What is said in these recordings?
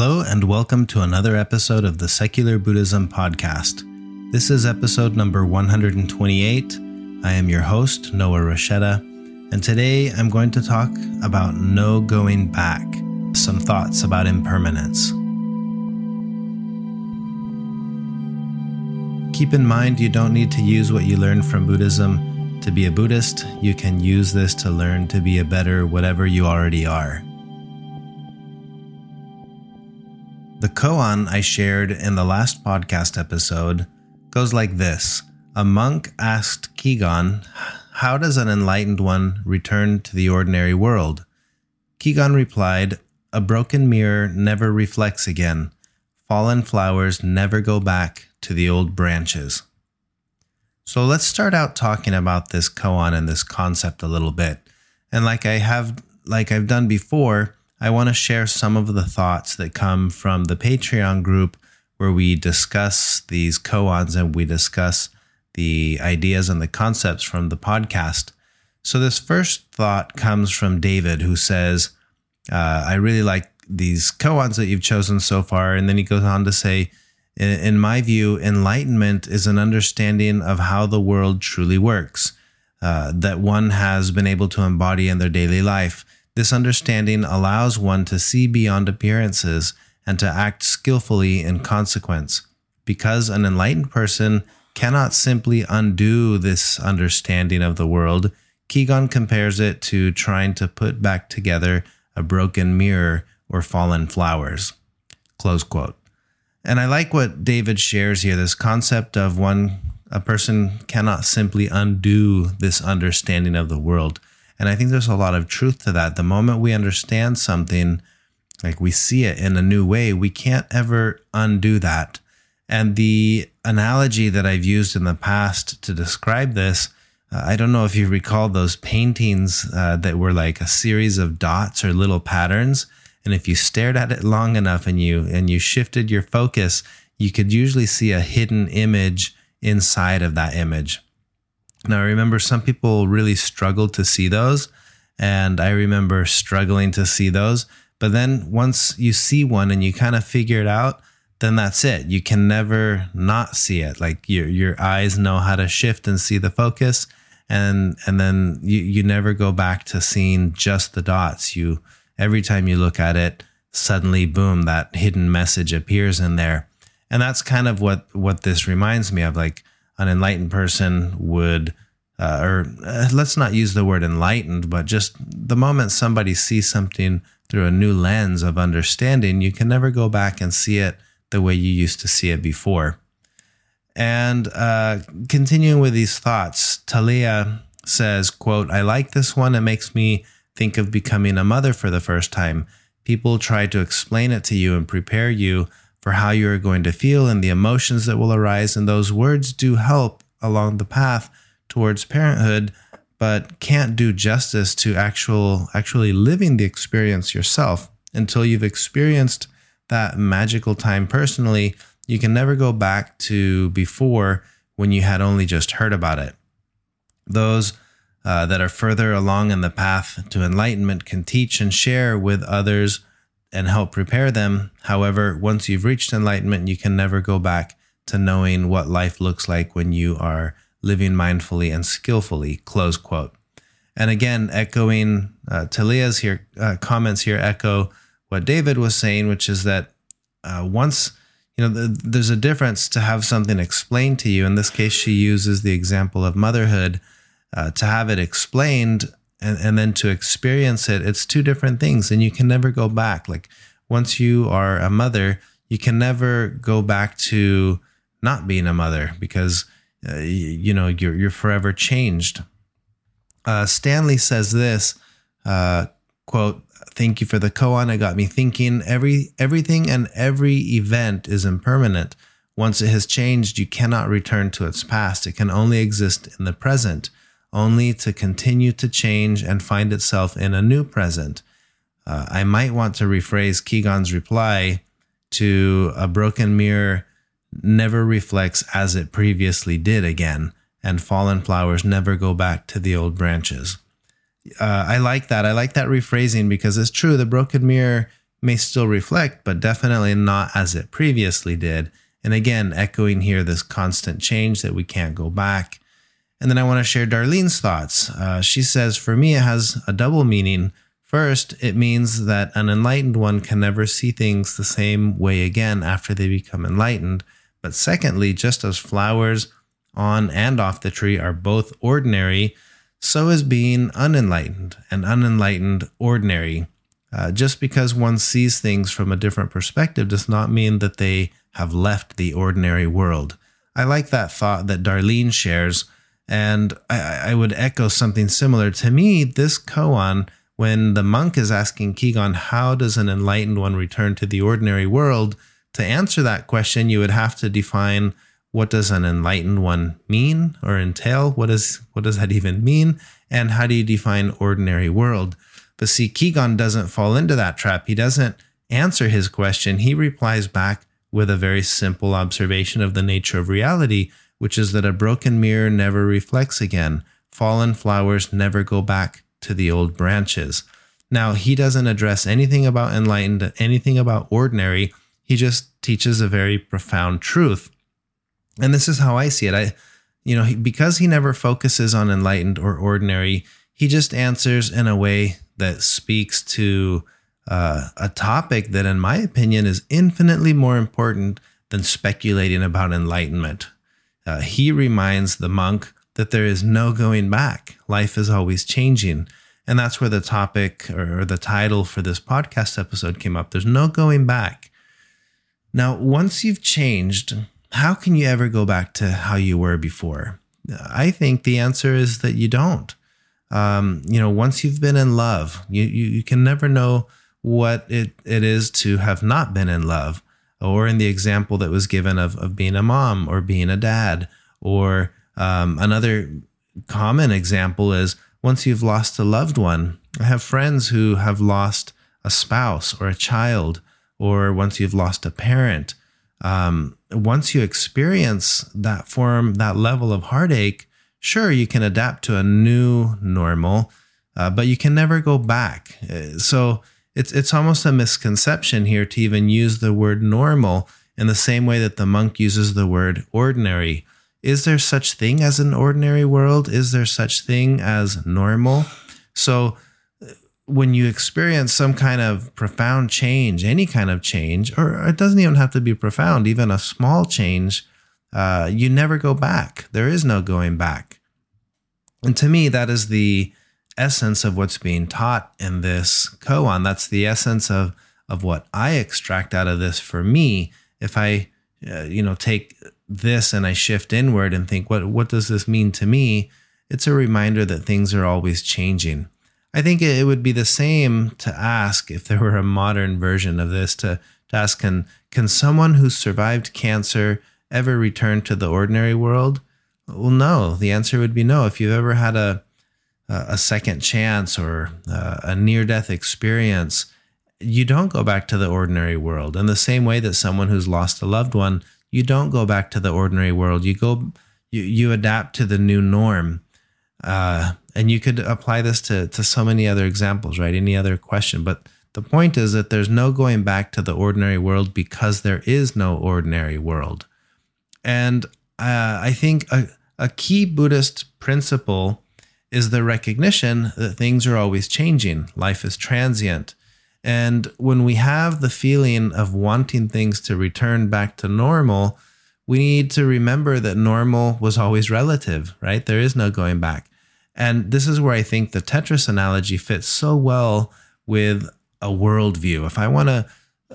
Hello, and welcome to another episode of the Secular Buddhism Podcast. This is episode number 128. I am your host, Noah Rasheta, and today I'm going to talk about no going back, some thoughts about impermanence. Keep in mind you don't need to use what you learned from Buddhism to be a Buddhist. You can use this to learn to be a better whatever you already are. The koan I shared in the last podcast episode goes like this A monk asked Kegon, How does an enlightened one return to the ordinary world? Kegon replied, A broken mirror never reflects again. Fallen flowers never go back to the old branches. So let's start out talking about this koan and this concept a little bit. And like I have like I've done before, I want to share some of the thoughts that come from the Patreon group where we discuss these koans and we discuss the ideas and the concepts from the podcast. So, this first thought comes from David, who says, uh, I really like these koans that you've chosen so far. And then he goes on to say, in my view, enlightenment is an understanding of how the world truly works, uh, that one has been able to embody in their daily life. This understanding allows one to see beyond appearances and to act skillfully in consequence. Because an enlightened person cannot simply undo this understanding of the world, Kegon compares it to trying to put back together a broken mirror or fallen flowers. Close quote. And I like what David shares here this concept of one, a person cannot simply undo this understanding of the world. And I think there's a lot of truth to that. The moment we understand something, like we see it in a new way, we can't ever undo that. And the analogy that I've used in the past to describe this, uh, I don't know if you recall those paintings uh, that were like a series of dots or little patterns. And if you stared at it long enough and you and you shifted your focus, you could usually see a hidden image inside of that image. Now, I remember some people really struggled to see those, and I remember struggling to see those. But then once you see one and you kind of figure it out, then that's it. You can never not see it. Like your your eyes know how to shift and see the focus, and and then you you never go back to seeing just the dots. You every time you look at it, suddenly boom, that hidden message appears in there, and that's kind of what what this reminds me of. Like an enlightened person would, uh, or uh, let's not use the word enlightened, but just the moment somebody sees something through a new lens of understanding, you can never go back and see it the way you used to see it before. And uh, continuing with these thoughts, Talia says, quote, I like this one. It makes me think of becoming a mother for the first time. People try to explain it to you and prepare you for how you are going to feel and the emotions that will arise. And those words do help along the path towards parenthood, but can't do justice to actual actually living the experience yourself until you've experienced that magical time personally. You can never go back to before when you had only just heard about it. Those uh, that are further along in the path to enlightenment can teach and share with others and help prepare them. However, once you've reached enlightenment, you can never go back to knowing what life looks like when you are living mindfully and skillfully. Close quote. And again, echoing uh, Talia's here uh, comments here echo what David was saying, which is that uh, once you know the, there's a difference to have something explained to you. In this case, she uses the example of motherhood. Uh, to have it explained and, and then to experience it, it's two different things. And you can never go back. Like once you are a mother, you can never go back to not being a mother because uh, you, you, know you're you're forever changed. Uh, Stanley says this uh, quote: "Thank you for the koan. It got me thinking. Every everything and every event is impermanent. Once it has changed, you cannot return to its past. It can only exist in the present only to continue to change and find itself in a new present. Uh, I might want to rephrase Kegon's reply to a broken mirror never reflects as it previously did again, and fallen flowers never go back to the old branches. Uh, I like that. I like that rephrasing because it's true. The broken mirror may still reflect, but definitely not as it previously did. And again, echoing here this constant change that we can't go back. And then I want to share Darlene's thoughts. Uh, she says, For me, it has a double meaning. First, it means that an enlightened one can never see things the same way again after they become enlightened. But secondly, just as flowers on and off the tree are both ordinary, so is being unenlightened and unenlightened ordinary. Uh, just because one sees things from a different perspective does not mean that they have left the ordinary world. I like that thought that Darlene shares, and I, I would echo something similar. To me, this koan, when the monk is asking Kegon, how does an enlightened one return to the ordinary world? To answer that question, you would have to define what does an enlightened one mean or entail? What is what does that even mean? And how do you define ordinary world? But see, Kegon doesn't fall into that trap. He doesn't answer his question. He replies back with a very simple observation of the nature of reality, which is that a broken mirror never reflects again. Fallen flowers never go back to the old branches. Now, he doesn't address anything about enlightened, anything about ordinary. He just teaches a very profound truth. And this is how I see it. I, you know, because he never focuses on enlightened or ordinary, he just answers in a way that speaks to uh, a topic that, in my opinion, is infinitely more important than speculating about enlightenment. Uh, he reminds the monk that there is no going back. Life is always changing. And that's where the topic or the title for this podcast episode came up. There's no going back. Now, once you've changed, how can you ever go back to how you were before? I think the answer is that you don't. Um, you know, once you've been in love, you, you, you can never know what it, it is to have not been in love. Or in the example that was given of, of being a mom or being a dad. Or um, another common example is once you've lost a loved one. I have friends who have lost a spouse or a child, or once you've lost a parent um, once you experience that form, that level of heartache, sure, you can adapt to a new normal, uh, but you can never go back. Uh, so it's it's almost a misconception here to even use the word normal in the same way that the monk uses the word ordinary. Is there such thing as an ordinary world? Is there such thing as normal? So when you experience some kind of profound change, any kind of change, or it doesn't even have to be profound, even a small change, uh, you never go back. There is no going back. And to me, that is the essence of what's being taught in this koan. That's the essence of of what I extract out of this for me. If I, uh, you know, take this and I shift inward and think, what what does this mean to me? It's a reminder that things are always changing I think it would be the same to ask if there were a modern version of this to, to ask can can someone who survived cancer ever return to the ordinary world? Well, no. The answer would be no. If you've ever had a a second chance or a near death experience, you don't go back to the ordinary world. In the same way that someone who's lost a loved one, you don't go back to the ordinary world. You go you you adapt to the new norm. Uh, and you could apply this to, to so many other examples, right? Any other question. But the point is that there's no going back to the ordinary world because there is no ordinary world. And uh, I think a, a key Buddhist principle is the recognition that things are always changing, life is transient. And when we have the feeling of wanting things to return back to normal, we need to remember that normal was always relative, right? There is no going back. And this is where I think the Tetris analogy fits so well with a worldview. If I want to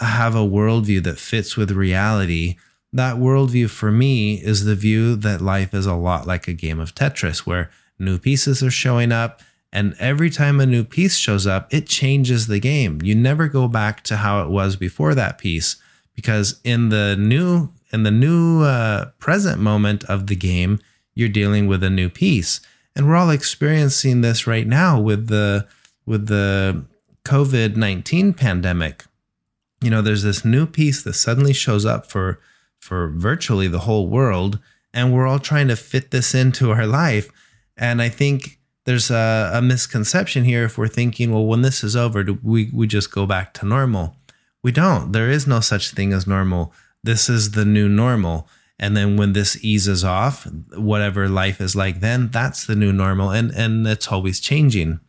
have a worldview that fits with reality, that worldview for me is the view that life is a lot like a game of Tetris, where new pieces are showing up. And every time a new piece shows up, it changes the game. You never go back to how it was before that piece because in the new in the new uh, present moment of the game, you're dealing with a new piece and we're all experiencing this right now with the with the COVID nineteen pandemic. You know, there's this new piece that suddenly shows up for for virtually the whole world, and we're all trying to fit this into our life. And I think there's a, a misconception here if we're thinking, well, when this is over, we we just go back to normal? We don't. There is no such thing as normal. This is the new normal. And then when this eases off, whatever life is like then, that's the new normal. And and it's always changing.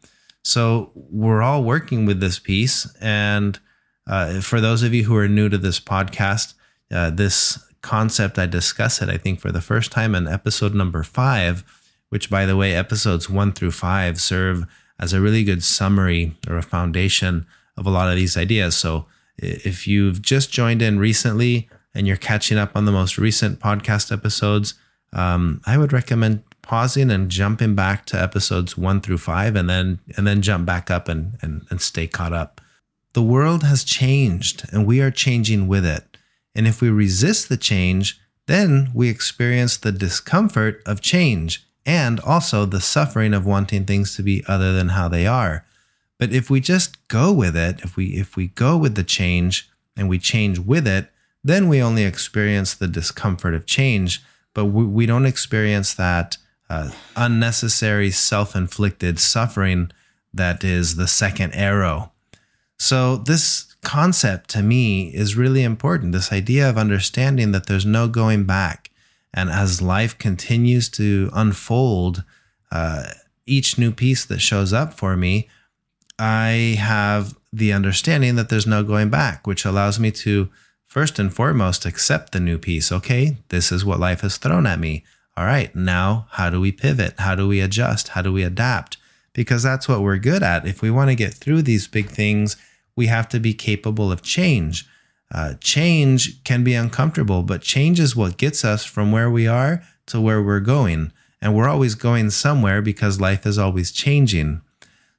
So we're all working with this piece. And uh, for those of you who are new to this podcast, uh, this concept, I discuss it, I think, for the first time in episode number five, which, by the way, episodes one through five serve as a really good summary or a foundation of a lot of these ideas. So if you've just joined in recently and you're catching up on the most recent podcast episodes, um, I would recommend pausing and jumping back to episodes one through five and then and then jump back up and, and, and stay caught up. The world has changed and we are changing with it. And if we resist the change, then we experience the discomfort of change and also the suffering of wanting things to be other than how they are. But if we just go with it, if we if we go with the change and we change with it, then we only experience the discomfort of change, but we, we don't experience that uh, unnecessary self-inflicted suffering that is the second arrow. So this concept to me is really important. This idea of understanding that there's no going back, and as life continues to unfold, uh, each new piece that shows up for me I have the understanding that there's no going back, which allows me to first and foremost accept the new piece. Okay, this is what life has thrown at me. All right, now how do we pivot? How do we adjust? How do we adapt? Because that's what we're good at. If we want to get through these big things, we have to be capable of change. Uh, change can be uncomfortable, but change is what gets us from where we are to where we're going. And we're always going somewhere because life is always changing.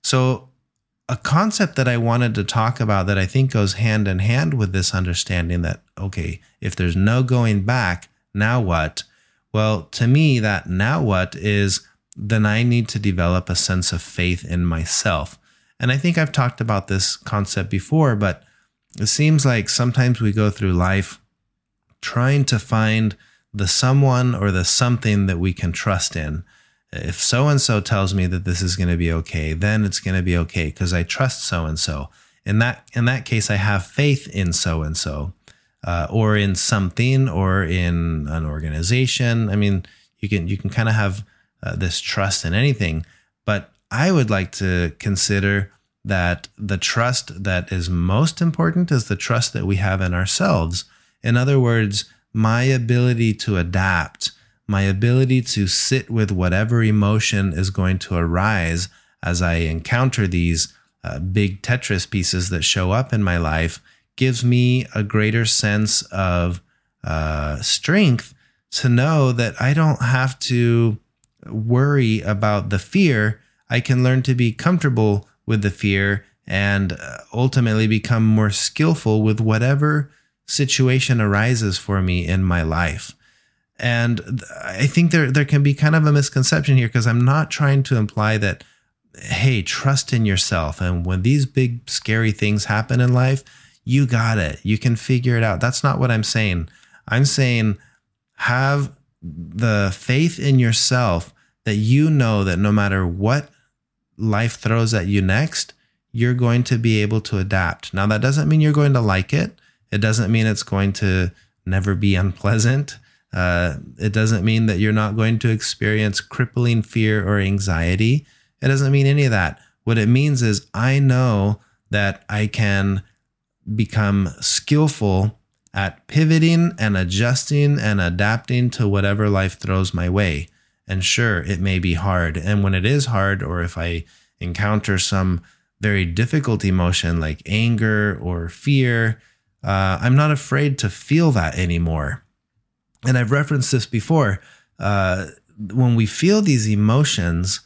So a concept that I wanted to talk about that I think goes hand in hand with this understanding that, okay, if there's no going back, now what? Well, to me, that now what is then I need to develop a sense of faith in myself. And I think I've talked about this concept before, but it seems like sometimes we go through life trying to find the someone or the something that we can trust in if so and so tells me that this is going to be okay, then it's going to be okay because I trust so and so. In that in that case, I have faith in so and so, or in something, or in an organization. I mean, you can you can kind of have uh, this trust in anything, but I would like to consider that the trust that is most important is the trust that we have in ourselves. In other words, my ability to adapt my ability to sit with whatever emotion is going to arise as I encounter these uh, big Tetris pieces that show up in my life gives me a greater sense of uh, strength to know that I don't have to worry about the fear. I can learn to be comfortable with the fear and uh, ultimately become more skillful with whatever situation arises for me in my life. And I think there there can be kind of a misconception here because I'm not trying to imply that hey, trust in yourself and when these big scary things happen in life, you got it. You can figure it out. That's not what I'm saying. I'm saying have the faith in yourself that you know that no matter what life throws at you next, you're going to be able to adapt. Now, that doesn't mean you're going to like it. It doesn't mean it's going to never be unpleasant. Uh, it doesn't mean that you're not going to experience crippling fear or anxiety. It doesn't mean any of that. What it means is I know that I can become skillful at pivoting and adjusting and adapting to whatever life throws my way. And sure, it may be hard. And when it is hard, or if I encounter some very difficult emotion like anger or fear, uh, I'm not afraid to feel that anymore and I've referenced this before. Uh, when we feel these emotions,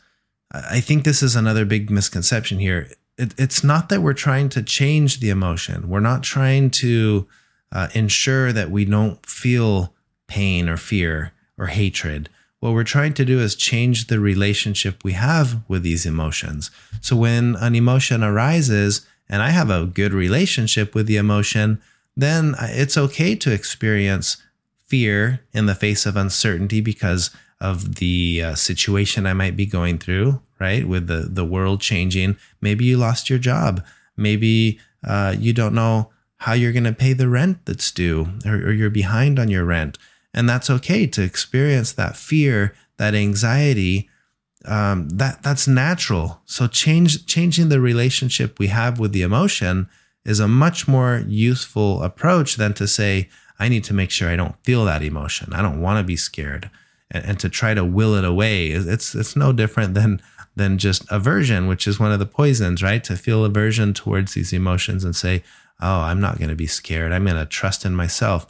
I think this is another big misconception here. It, it's not that we're trying to change the emotion. We're not trying to uh, ensure that we don't feel pain or fear or hatred. What we're trying to do is change the relationship we have with these emotions. So when an emotion arises and I have a good relationship with the emotion, then it's okay to experience fear in the face of uncertainty because of the uh, situation I might be going through, right? With the, the world changing. Maybe you lost your job. Maybe uh, you don't know how you're going to pay the rent that's due or, or you're behind on your rent. And that's okay to experience that fear, that anxiety. Um, that that's natural. So change changing the relationship we have with the emotion is a much more useful approach than to say, I need to make sure I don't feel that emotion. I don't want to be scared. And, and to try to will it away, it's it's no different than than just aversion, which is one of the poisons, right? To feel aversion towards these emotions and say, "Oh, I'm not going to be scared. I'm going to trust in myself."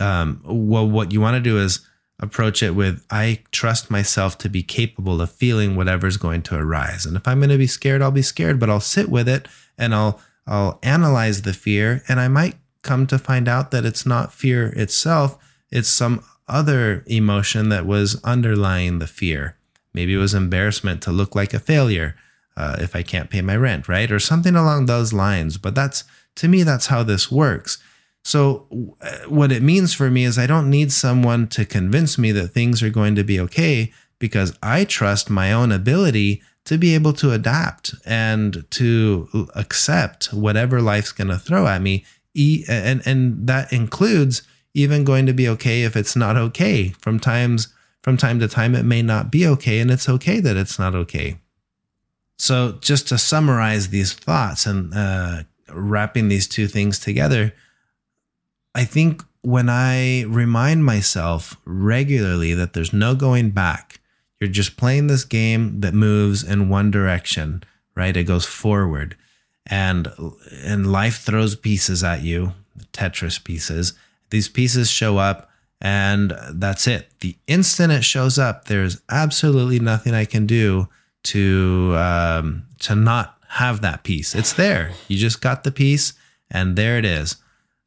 Um, well, what you want to do is approach it with, "I trust myself to be capable of feeling whatever's going to arise, and if I'm going to be scared, I'll be scared, but I'll sit with it and I'll I'll analyze the fear, and I might come to find out that it's not fear itself; it's some other emotion that was underlying the fear." Maybe it was embarrassment to look like a failure uh, if I can't pay my rent, right? Or something along those lines. But that's, to me, that's how this works. So, uh, what it means for me is I don't need someone to convince me that things are going to be okay because I trust my own ability to be able to adapt and to accept whatever life's going to throw at me. And, and that includes even going to be okay if it's not okay from times from time to time, it may not be okay, and it's okay that it's not okay. So, just to summarize these thoughts and uh, wrapping these two things together, I think when I remind myself regularly that there's no going back, you're just playing this game that moves in one direction, right? It goes forward. And and life throws pieces at you, Tetris pieces. These pieces show up and that's it. The instant it shows up, there's absolutely nothing I can do to um, to not have that piece. It's there. You just got the piece, and there it is.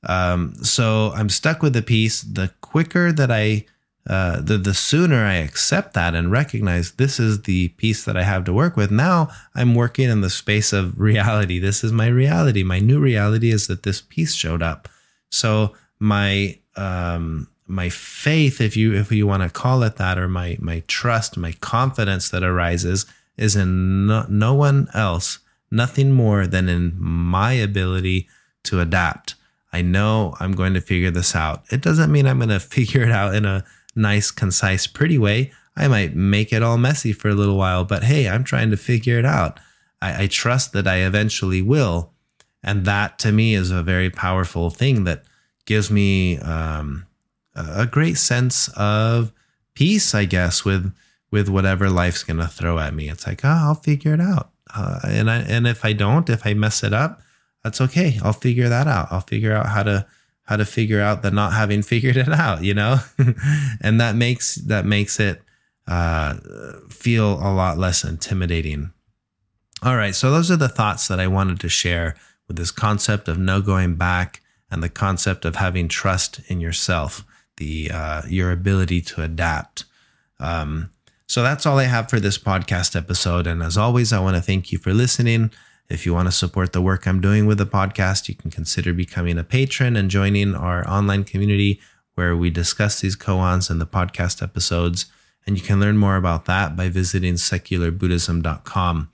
Um, so I'm stuck with the piece. The quicker that I, uh, the the sooner I accept that and recognize this is the piece that I have to work with. Now I'm working in the space of reality. This is my reality. My new reality is that this piece showed up. So my um, my faith, if you if you want to call it that, or my my trust, my confidence that arises is in no, no one else, nothing more than in my ability to adapt. I know I'm going to figure this out. It doesn't mean I'm going to figure it out in a nice, concise, pretty way. I might make it all messy for a little while, but hey, I'm trying to figure it out. I, I trust that I eventually will. And that to me is a very powerful thing that gives me um, a great sense of peace, I guess, with with whatever life's gonna throw at me. It's like, oh, I'll figure it out. Uh, and I and if I don't, if I mess it up, that's okay. I'll figure that out. I'll figure out how to how to figure out the not having figured it out, you know, and that makes that makes it uh, feel a lot less intimidating. All right, so those are the thoughts that I wanted to share with this concept of no going back and the concept of having trust in yourself the uh, your ability to adapt. Um, so that's all I have for this podcast episode. And as always, I want to thank you for listening. If you want to support the work I'm doing with the podcast, you can consider becoming a patron and joining our online community where we discuss these koans and the podcast episodes. And you can learn more about that by visiting secularbuddhism.com.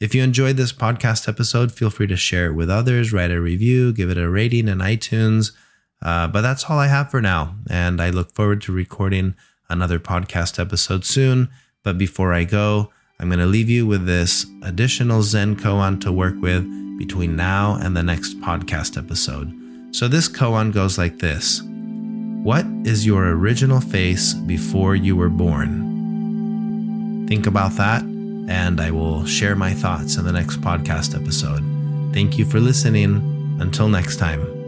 If you enjoyed this podcast episode, feel free to share it with others, write a review, give it a rating in iTunes. Uh, but that's all I have for now. And I look forward to recording another podcast episode soon. But before I go, I'm going to leave you with this additional Zen koan to work with between now and the next podcast episode. So this koan goes like this What is your original face before you were born? Think about that, and I will share my thoughts in the next podcast episode. Thank you for listening. Until next time.